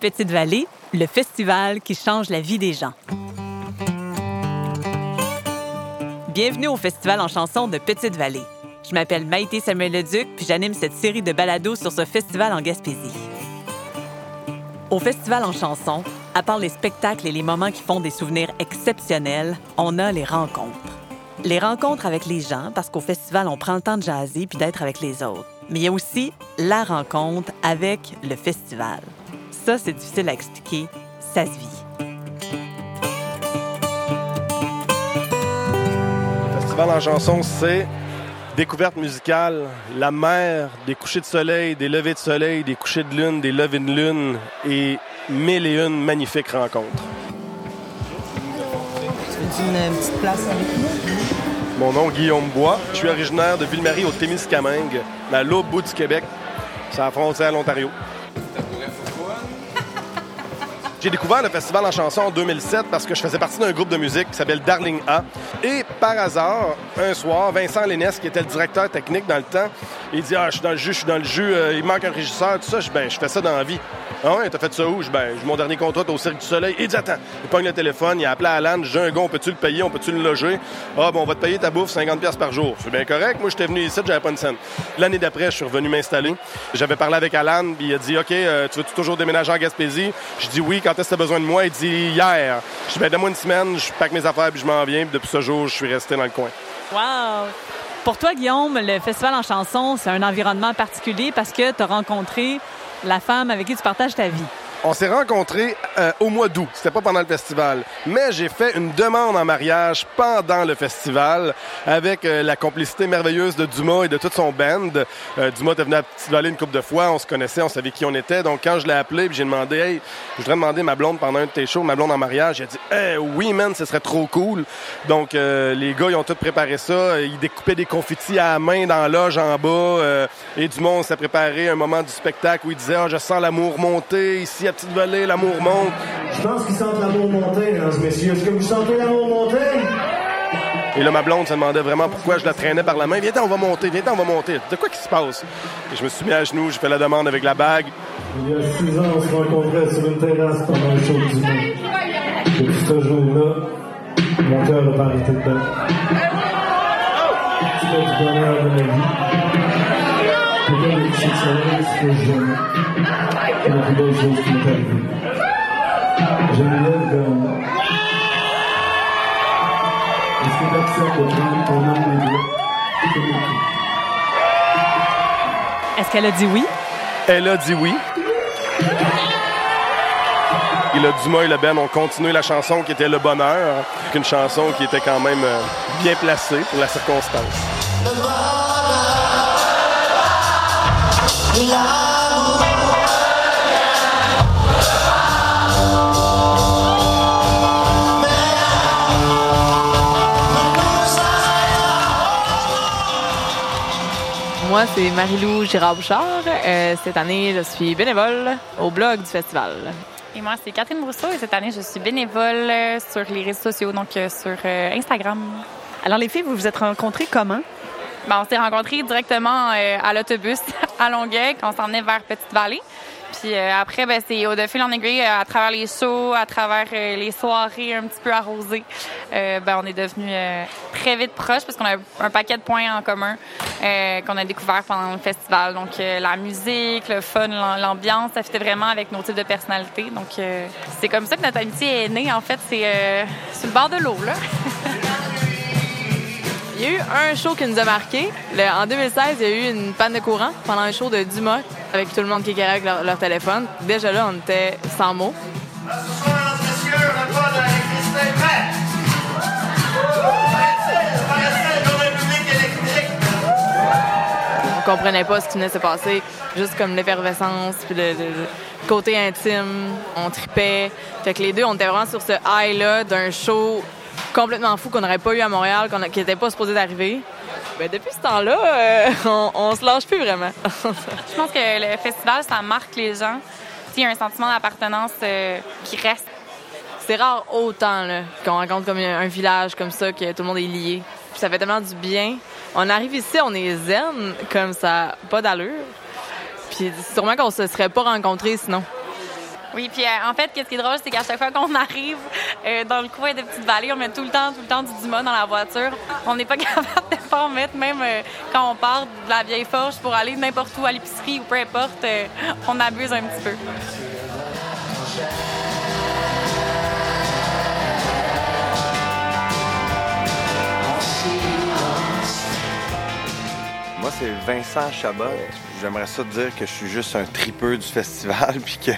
Petite Vallée, le festival qui change la vie des gens. Bienvenue au Festival en chanson de Petite Vallée. Je m'appelle Maïté Samuel Leduc, puis j'anime cette série de balados sur ce festival en Gaspésie. Au Festival en chanson, à part les spectacles et les moments qui font des souvenirs exceptionnels, on a les rencontres. Les rencontres avec les gens, parce qu'au festival, on prend le temps de jaser puis d'être avec les autres. Mais il y a aussi la rencontre avec le festival. Ça, c'est difficile à expliquer. Ça se vit. Le Festival en chanson, c'est découverte musicale, la mer, des couchers de soleil, des levées de soleil, des couchers de lune, des levées de lune et mille et une magnifiques rencontres. Tu veux une petite place avec nous? Mon nom Guillaume Bois. Je suis originaire de Ville-Marie au Témiscamingue, à l'autre bout du Québec. C'est à la frontière à l'Ontario. J'ai découvert le festival en chanson en 2007 parce que je faisais partie d'un groupe de musique qui s'appelle Darling A. Et par hasard, un soir, Vincent Lénès, qui était le directeur technique dans le temps, il dit Ah, je suis dans le jus, je suis dans le jus, euh, il manque un régisseur, tout ça. Je Ben, je fais ça dans la vie. Ah ouais, t'as fait ça où? Je ben, mon dernier contrat au Cirque du Soleil. Il dit, attends, il pogne le téléphone, il a appelé Alan, j'ai un gars, on peut-tu le payer, on peut-tu le loger? Ah, bon, on va te payer ta bouffe 50$ par jour. C'est bien correct. Moi, j'étais venu ici, j'avais pas une scène. L'année d'après, je suis revenu m'installer. J'avais parlé avec Alan, puis il a dit, OK, euh, tu veux -tu toujours déménager en Gaspésie? Je dis oui, est-ce que t'as besoin de moi? Il dit hier. Je dis, ben, donne-moi une semaine, je pack mes affaires, puis je m'en viens. Puis depuis ce jour, je suis resté dans le coin. Wow! Pour toi, Guillaume, le festival en chanson, c'est un environnement particulier parce que tu as rencontré la femme avec qui tu partages ta vie. On s'est rencontrés euh, au mois d'août. C'était pas pendant le festival. Mais j'ai fait une demande en mariage pendant le festival avec euh, la complicité merveilleuse de Dumas et de toute son band. Euh, Dumas était venu à Petite Vallée une couple de fois. On se connaissait, on savait qui on était. Donc, quand je l'ai appelé j'ai demandé, hey, je voudrais demander ma blonde pendant un de tes shows, ma blonde en mariage, il a dit, hey, oui, man, ce serait trop cool. Donc, les gars, ils ont tout préparé ça. Ils découpaient des confettis à la main dans la loge en bas. et Dumont s'est préparé un moment du spectacle où il disait, oh, je sens l'amour monter ici Petite Vallée, l'amour monte. Je pense qu'ils sentent l'amour monter, mesdames et messieurs. Est-ce que vous sentez l'amour monter? Et là, ma blonde se demandait vraiment pourquoi je la traînais par la main. Viens, on va monter, viens, on va monter. De quoi qui se passe? Et je me suis mis à genoux, j'ai fait la demande avec la bague. Il y a six ans, on se rencontrait sur une terrasse pendant le show du monde. Depuis ce jour-là, mon cœur n'a pas arrêté de battre. C'était du bonheur de ma vie. Est-ce qu'elle a dit oui? Elle a dit oui. Et le Dumas et le Ben ont continué la chanson qui était Le Bonheur, une chanson qui était quand même euh, bien placée pour la circonstance. Moi, c'est Marie-Lou Girard-Bouchard. Euh, cette année, je suis bénévole au blog du festival. Et moi, c'est Catherine Brousseau et cette année, je suis bénévole euh, sur les réseaux sociaux, donc euh, sur euh, Instagram. Alors, les filles, vous vous êtes rencontrées comment? Ben, on s'est rencontrés directement euh, à l'autobus à Longueuil quand on s'en venait vers Petite-Vallée. Puis euh, après, ben, c'est au de fil en aiguille, euh, à travers les shows, à travers euh, les soirées un petit peu arrosées, ben, on est devenus très vite proches parce qu'on a un paquet de points en commun qu'on a découvert pendant le festival. Donc la musique, le fun, l'am- l'ambiance, ça fitait vraiment avec nos types de personnalités. Donc c'est comme ça que notre amitié est née. En fait, c'est sur le bord de l'eau là. Il y a eu un show qui nous a marqué. En 2016, il y a eu une panne de courant pendant un show de Dumas avec tout le monde qui éclairait avec leur, téléphone. Déjà là, on était sans mots. On comprenait pas ce qui venait de se passer. Juste comme l'effervescence, puis le, le- le côté intime. On tripait. Fait que les deux, on était vraiment sur ce high-là d'un show complètement fou qu'on n'aurait pas eu à Montréal, qu'on qui n'était pas supposé d'arriver. Ben, depuis ce temps-là, euh, on, on se lâche plus vraiment. Je pense que le festival, ça marque les gens. Il y a un sentiment d'appartenance euh, qui reste. C'est rare autant qu'on rencontre comme un, un village comme ça, que tout le monde est lié. Puis ça fait tellement du bien. On arrive ici, on est zen, comme ça, pas d'allure. Puis sûrement qu'on se serait pas rencontrés sinon. Oui, puis euh, en fait, ce qui est drôle, c'est qu'à chaque fois qu'on arrive euh, dans le coin de Petite-Vallée, on met tout le temps, tout le temps du Dumas dans la voiture. On n'est pas capable de pas en mettre, même euh, quand on part de la vieille forge pour aller n'importe où à l'épicerie ou peu importe, on abuse un petit peu. Vincent Chabot. J'aimerais ça te dire que je suis juste un tripeux du festival, puis que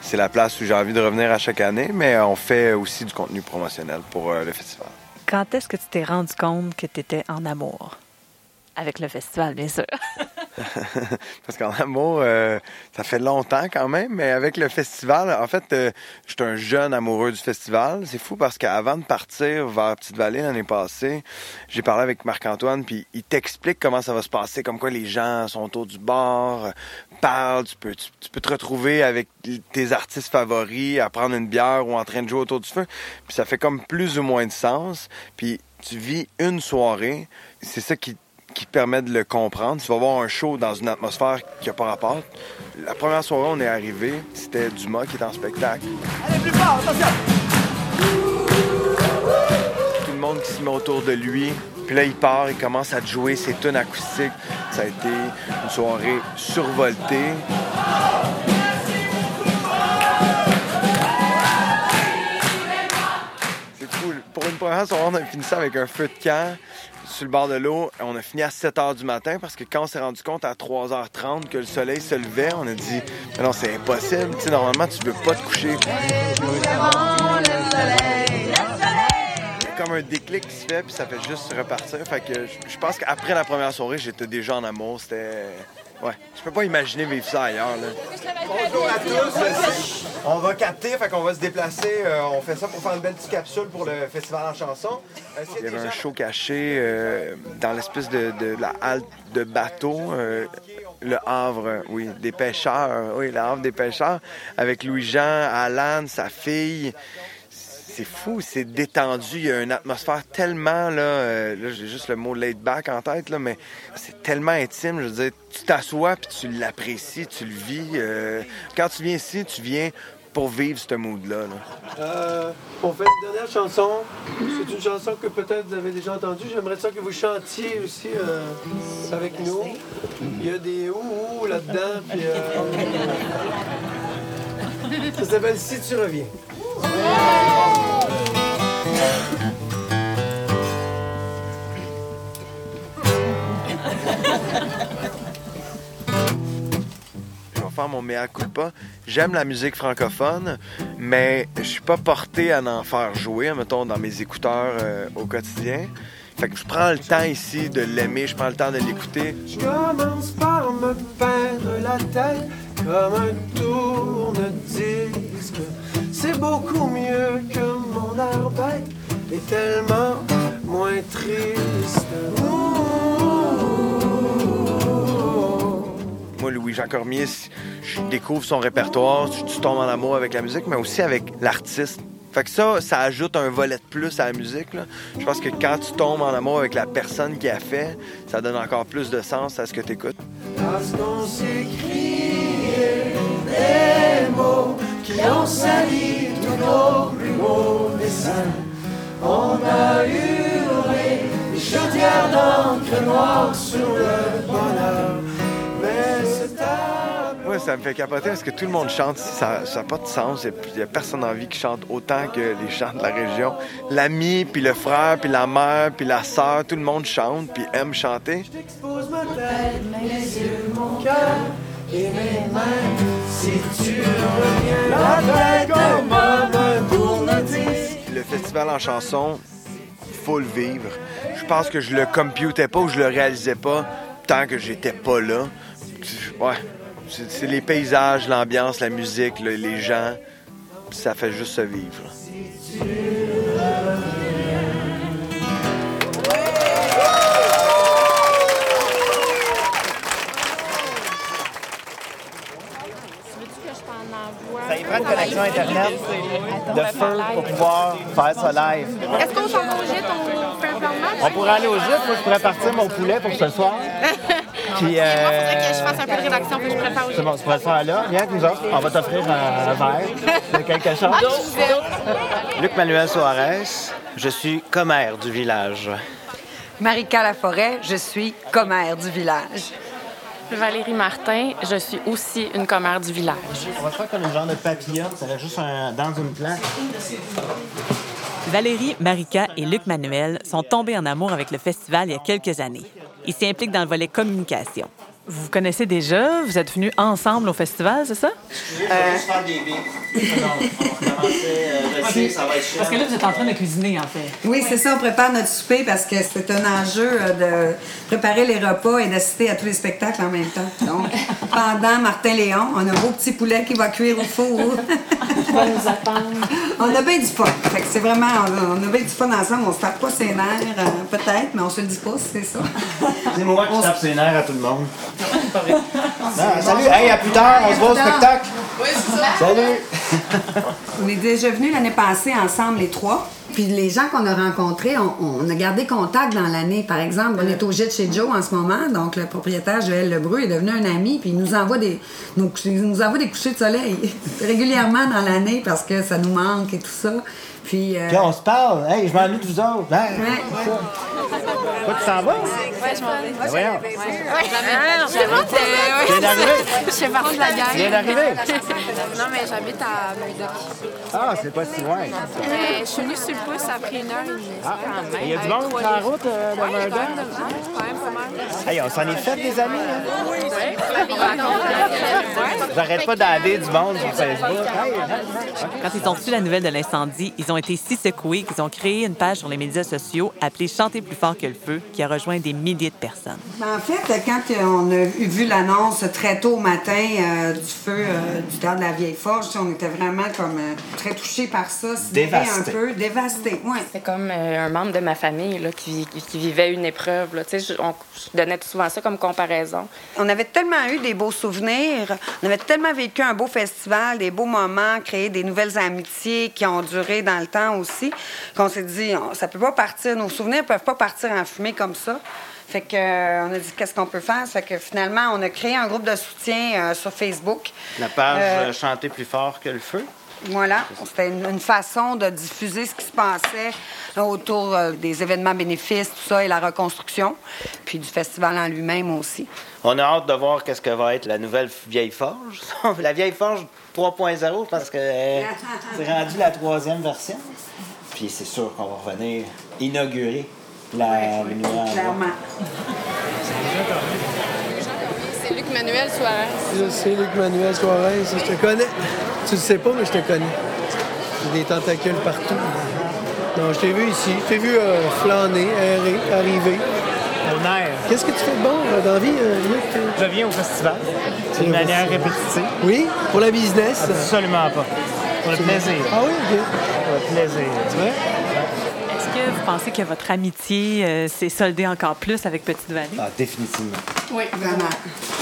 c'est la place où j'ai envie de revenir à chaque année, mais on fait aussi du contenu promotionnel pour euh, le festival. Quand est-ce que tu t'es rendu compte que tu étais en amour? Avec le festival, bien sûr. Parce qu'en amour, euh, ça fait longtemps quand même, mais avec le festival, en fait, euh, je suis un jeune amoureux du festival. C'est fou parce qu'avant de partir vers Petite-Vallée l'année passée, j'ai parlé avec Marc-Antoine, puis il t'explique comment ça va se passer, comme quoi les gens sont autour du bar, parlent, tu peux, tu, tu peux te retrouver avec tes artistes favoris à prendre une bière ou en train de jouer autour du feu. Puis ça fait comme plus ou moins de sens. Puis tu vis une soirée, c'est ça qui qui permet de le comprendre. Tu vas voir un show dans une atmosphère qui n'a pas rapport. La première soirée, on est arrivé, c'était Dumas qui était en spectacle. Allez, plus fort, attention! Tout le monde qui se met autour de lui. Puis là, il part, il commence à te jouer ses tunes acoustiques. Ça a été une soirée survoltée. C'est cool. Pour une première soirée, on a fini ça avec un feu de camp On a fini à 7 h du matin parce que quand on s'est rendu compte à 3h30 que le soleil se levait, on a dit Mais non, c'est impossible. Tu sais, normalement, tu veux pas te coucher. Comme un déclic qui se fait, puis ça fait juste repartir. Fait que je pense qu'après la première soirée, j'étais déjà en amour. C'était. Ouais. Je peux pas imaginer vivre ça ailleurs, là. Bonjour à tous. On va capter, fait qu'on va se déplacer. Euh, on fait ça pour faire une belle petite capsule pour le festival en chanson. Il y avait un show caché euh, dans l'espèce de, de la halte de bateau. euh, le Havre, oui, des pêcheurs, oui, le Havre des pêcheurs, avec Louis-Jean, Alan, sa fille. C'est fou, c'est détendu. Il y a une atmosphère tellement, là, euh, là j'ai juste le mot laid back en tête, là, mais c'est tellement intime. Je veux dire, tu t'assois puis tu l'apprécies, tu le vis. euh, quand tu viens ici, tu viens pour vivre ce mood-là. là. Euh, on fait une dernière chanson. C'est une chanson que peut-être vous avez déjà entendue. J'aimerais ça que vous chantiez aussi euh, avec nous. Il y a des ouh ouh là-dedans. Puis, euh, Ça s'appelle Si tu reviens. Mon mea culpa. J'aime la musique francophone, mais je suis pas porté à en faire jouer, mettons, dans mes écouteurs euh, au quotidien. Fait que je prends le temps ici de l'aimer, je prends le temps de l'écouter. Je commence par me peindre la tête comme un tourne-disque. C'est beaucoup mieux tellement moins triste. Moi, Louis-Jean Cormier, je découvre son répertoire, tu, tu tombes en amour avec la musique, mais aussi avec l'artiste. Fait que ça, ça ajoute un volet de plus à la musique. là. Je pense que quand tu tombes en amour avec la personne qui a fait, ça donne encore plus de sens à ce que tu écoutes. Parce qu'on s'écrit des mots qui ont sali tous nos plus beaux dessins. On a hurlé des chaudières d'encre noire sur le bonheur. Mais c'est à Ouais, ça me fait capoter parce que tout le monde chante. Ça n'a pas de sens. Il n'y a, personne en vie qui chante autant que les chants de la région. L'ami, puis le frère, puis la mère, puis la sœur, tout le monde chante, puis aime chanter. J'expose ma tête, mes yeux, mon cœur et mes mains. Si tu reviens, la tête comme un tourne-disque. Le festival en chanson, faut le vivre. Je pense que je le computais pas ou je le réalisais pas tant que j'étais pas là. Ouais. C'est les paysages, l'ambiance, la musique, le- les gens. Ça fait juste se vivre. Ça y prend une connexion Internet de feu pour pouvoir faire ça live. Est-ce qu'on s'en va au gîte? On fait un plan de match? On pourrait aller au gîte, moi je pourrais partir mon poulet pour ce soir. Puis, Moi, euh, faudrait que je fasse un peu de rédaction, que je prépare C'est bon, tu pourrais le faire là. Viens avec nous autres. On va t'offrir un, un verre de quelque chose. Luc Manuel Soares, je suis commère du village. Marika Laforêt, je suis commère du village. Valérie Martin, je suis aussi une commère du village. On va faire comme un genre de papillote, ça va juste un- dans une plaque. Valérie, Marika et Luc Manuel sont tombés en amour avec le festival il y a quelques années. Ils s'y impliquent dans le volet communication. Vous vous connaissez déjà? Vous êtes venus ensemble au festival, c'est ça? Parce que là, vous êtes en train de cuisiner, en fait. Oui, c'est ça, on prépare notre souper parce que c'est un enjeu euh, de préparer les repas et d'assister à tous les spectacles en même temps. Donc, pendant Martin Léon, on a un beau petit poulet qui va cuire au four. va nous attendre. On a bien du fun. Fait que c'est vraiment, on a, on a bien du fun ensemble. On se tape pas ses nerfs, euh, peut-être, mais on se le dit pas, c'est ça. C'est moi qui tape ses nerfs à tout le monde. Ah, salut, hey, à plus tard, on se voit au spectacle. Oui, c'est ça. Salut. On est déjà venus l'année passée ensemble, les trois. Puis les gens qu'on a rencontrés, on, on a gardé contact dans l'année. Par exemple, on est au jet chez Joe en ce moment. Donc, le propriétaire Joël Lebreu est devenu un ami. Puis il nous envoie des, nos- il nous envoie des couchers de soleil régulièrement dans l'année parce que ça nous manque et tout ça. Puis. euh, Puis on se parle. Hey, je m'ennuie de vous autres. Hein? ouais. Toi, tu s'en vas? Ouais, je m'en vais. Euh, viens d'arriver? Je fais partie de la. Tu viens d'arriver? Non, mais j'habite à Murdoch. Ah, c'est pas si loin. Mais je suis venue sur le pouce après une heure et demie. quand même. Il y a du monde trois sur la livres. route euh, de Murdoch? quand même, pas mal. Hey, on s'en est fait des amis. Hein? Ouais. J'arrête pas d'aller du monde sur Facebook. Hey, Quand ils ont reçu la nouvelle de l'incendie, ils ont été si secoués qu'ils ont créé une page sur les médias sociaux appelée Chanter plus fort que le feu, qui a rejoint des milliers de personnes. Ben, En fait, quand on a vu l'annonce très tôt au matin euh, du feu euh, du théâtre de la Vieille Forge, on était vraiment comme euh, très touchés par ça, Dévastés. un peu, dévastés. Ouais. C'est comme euh, un membre de ma famille là, qui, vivait une épreuve. Là. Tu sais, Je, on- je donnais souvent ça comme comparaison. On avait tellement eu des beaux souvenirs, on avait tellement vécu un beau festival, des beaux moments, créé des nouvelles amitiés qui ont duré dans le temps aussi, qu'on s'est dit, on- ça peut pas partir, nos souvenirs peuvent pas partir en fumée comme ça. Fait que, euh, on a dit qu'est-ce qu'on peut faire? Fait que finalement, on a créé un groupe de soutien euh, sur Facebook. La page Euh, Chanter plus fort que le feu? Voilà, c'était une, une façon de diffuser ce qui se passait autour des événements bénéfices, tout ça, et la reconstruction, puis du festival en lui-même aussi. On a hâte de voir qu'est-ce que va être la nouvelle vieille forge. la vieille forge 3.0 parce que c'est rendu la troisième version. Puis c'est sûr qu'on va revenir inaugurer la le nouvel endroit. Clairement. C'est Luc Manuel Suarez. Je sais, Luc Manuel Suarez, je te connais. Tu le sais pas, mais je te connais. J'ai des tentacules partout. Non, je t'ai vu ici. Je t'ai vu euh, flâner, errer, arriver. Qu'est-ce que tu fais de bon euh, dans la vie, euh, Luc? Je viens au festival d'une manière répétitive. Oui? Pour la business? Absolument pas. Pour le plaisir. Ah oui, OK. Pour le plaisir. Tu vois? Pensez que votre amitié euh, s'est soldée encore plus avec Petite Vallée? Ah, définitivement. Oui, vraiment.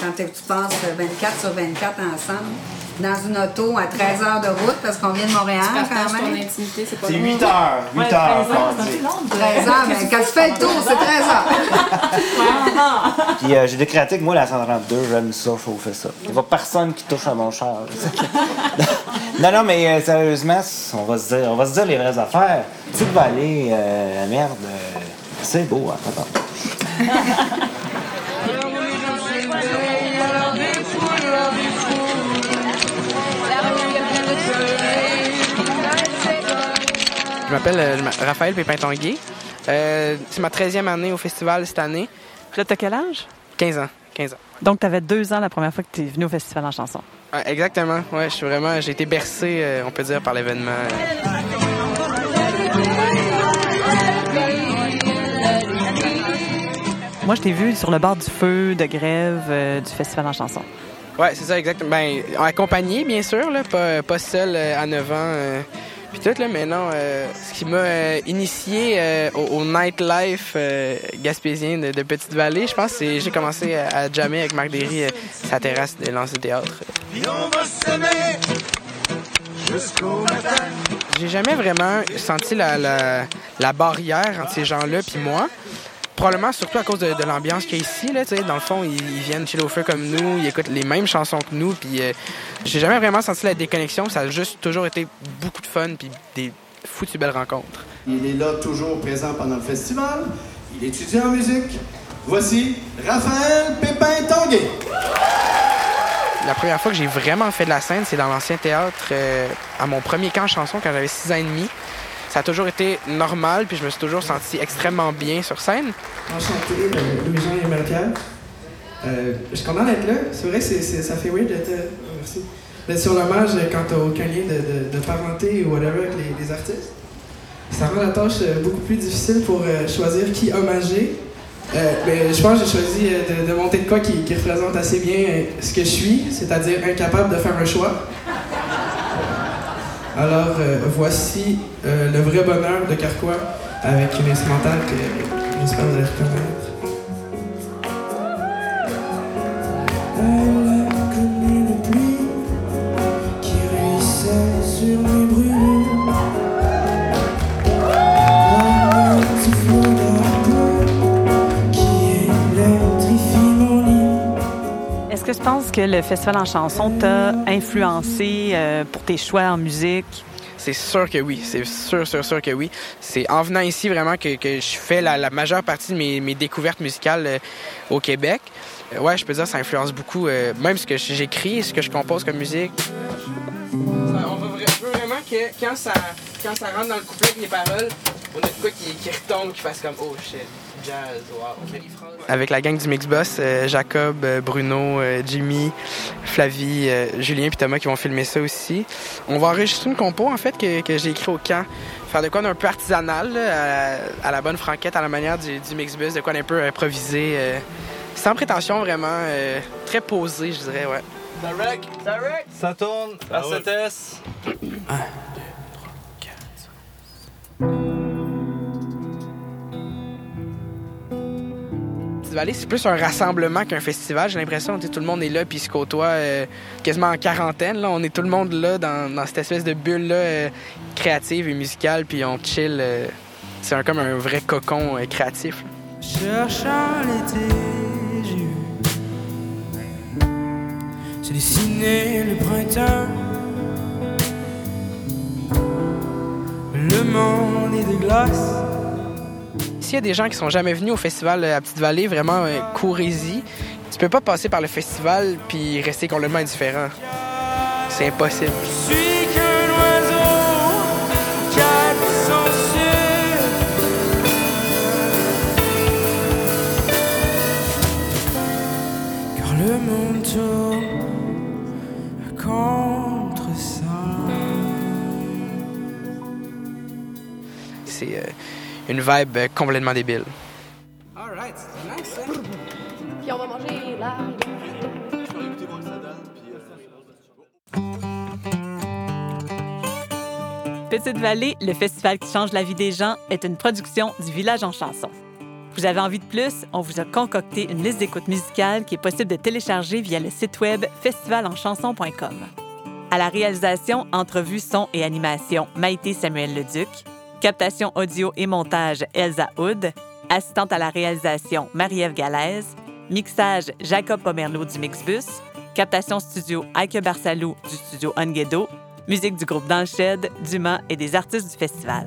Quand tu passes 24 sur 24 ensemble, dans une auto à 13 heures de route, parce qu'on vient de Montréal quand même. intimité, c'est pas C'est 8 heures. 8 heures. qu'on dit. 13 heures, mais quand tu fais le tour, c'est 13 heures. Puis euh, j'ai décrété que moi, la 132, j'aime ça, chauffer ça. Il n'y a pas personne qui touche à mon char. non, non, mais euh, sérieusement, on va, se dire, on va se dire les vraies affaires. Petite vallée, euh, la merde, euh, c'est beau, hein, m'appelle euh, je Raphaël Pépin-Tanguay. Euh, c'est ma 13e année au festival cette année. Puis là, t'as quel âge? 15 ans. 15 ans. Donc, t'avais deux ans la première fois que t'es venu au festival en chanson. Ouais, exactement. Ouais, je suis vraiment, j'ai été bercé, euh, on peut dire, par l'événement. Moi, je t'ai vu sur le bord du feu de grève euh, du festival en chanson. Ouais, c'est ça, exactement. Ben, accompagné, bien sûr, là, pas, pas seul euh, à 9 ans. Puis tout, là, mais non, euh, ce qui m'a euh, initié euh, au, au nightlife euh, gaspésien de, de Petite-Vallée, je pense, c'est j'ai commencé à, à jammer avec Marc Derry euh, sa terrasse de théâtre. J'ai jamais vraiment senti la, la, la barrière entre ces gens-là puis moi. Probablement surtout à cause de, de l'ambiance qu'il y a ici. Là, dans le fond, ils, ils viennent chez au feu comme nous, ils écoutent les mêmes chansons que nous. Puis euh, j'ai jamais vraiment senti la déconnexion. Ça a juste toujours été beaucoup de fun puis des foutues belles rencontres. Il est là toujours présent pendant le festival. Il étudie en musique. Voici Raphaël Pépin Tanguay. La première fois que j'ai vraiment fait de la scène, c'est dans l'ancien théâtre, euh, à mon premier camp chanson quand j'avais 6 ans et demi. Ça a toujours été normal, puis je me suis toujours senti extrêmement bien sur scène. Enchanté, Louis-Jean et Melchior. Euh, je suis content d'être là. C'est vrai, c'est- ça fait weird d'être, euh, merci. sur l'hommage quand t'as aucun lien de, de- de parenté ou whatever avec les, artistes. Ça rend la tâche euh, beaucoup plus difficile pour euh, choisir qui hommager. Mais je pense que j'ai choisi de, monter de quoi qui, représente assez bien ce que je suis, c'est-à-dire incapable de faire un choix. Alors euh, voici euh, le vrai bonheur de Carquois avec une instrumentale que j'espère vous allez reconnaître. Que le festival en chanson t'a influencé euh, pour tes choix en musique? C'est sûr que oui, c'est sûr, sûr, sûr que oui. C'est en venant ici vraiment que, que je fais la, la majeure partie de mes, mes découvertes musicales euh, au Québec. Euh, ouais, je peux dire que ça influence beaucoup, euh, même ce que j'écris, ce que je compose comme musique. on veut vraiment que quand ça, quand ça rentre dans le couplet avec les paroles, on a de quoi qui, retombe, qui fasse comme oh shit, jazz. Avec la gang du mixboss, euh, Jacob, euh, Bruno, euh, Jimmy, Flavie, Julien puis Thomas qui vont filmer ça aussi. On va enregistrer une compo en fait que, que j'ai écrit au camp. Faire de quoi d'un peu artisanal, à, la bonne franquette, à la manière du, du Mix Boss, de quoi d'un peu improvisé, sans prétention vraiment, très posé je dirais, ouais. Ça rec, ça rec, ça R S. C'est plus un rassemblement qu'un festival. J'ai l'impression que tout le monde est là puis se côtoie euh, quasiment en quarantaine. Là. On est tout le monde là dans, cette espèce de bulle là, euh, créative et musicale, puis on chill. Euh, c'est comme un vrai cocon euh, créatif. Cherchant l'été, j'ai dessiné le printemps. Le monde est de glace. S'il y a des gens qui sont jamais venus au festival à Petite-Vallée, vraiment, euh, courez-y. Tu peux pas passer par le festival puis rester complètement indifférent. C'est impossible. Le monde tourne C'est euh, une vibe euh, complètement débile. Alright, c'est nice, hein? Puis on va manger là. Petite Vallée, le festival qui change la vie des gens, est une production du Village en chanson. Vous avez envie de plus? On vous a concocté une liste d'écoutes musicales qui est possible de télécharger via le site web festivalenchanson.com. À la réalisation, entrevue, son et animation, Maïté Samuel Leduc. Captation audio et montage, Elsa Hood. Assistante à la réalisation, Marie-Ève Galaise. Mixage, Jacob Pomerleau du Mixbus. Captation studio, Aike Barsalou du studio Onguedo. Musique du groupe Dans le Shed, Dumas et des artistes du festival.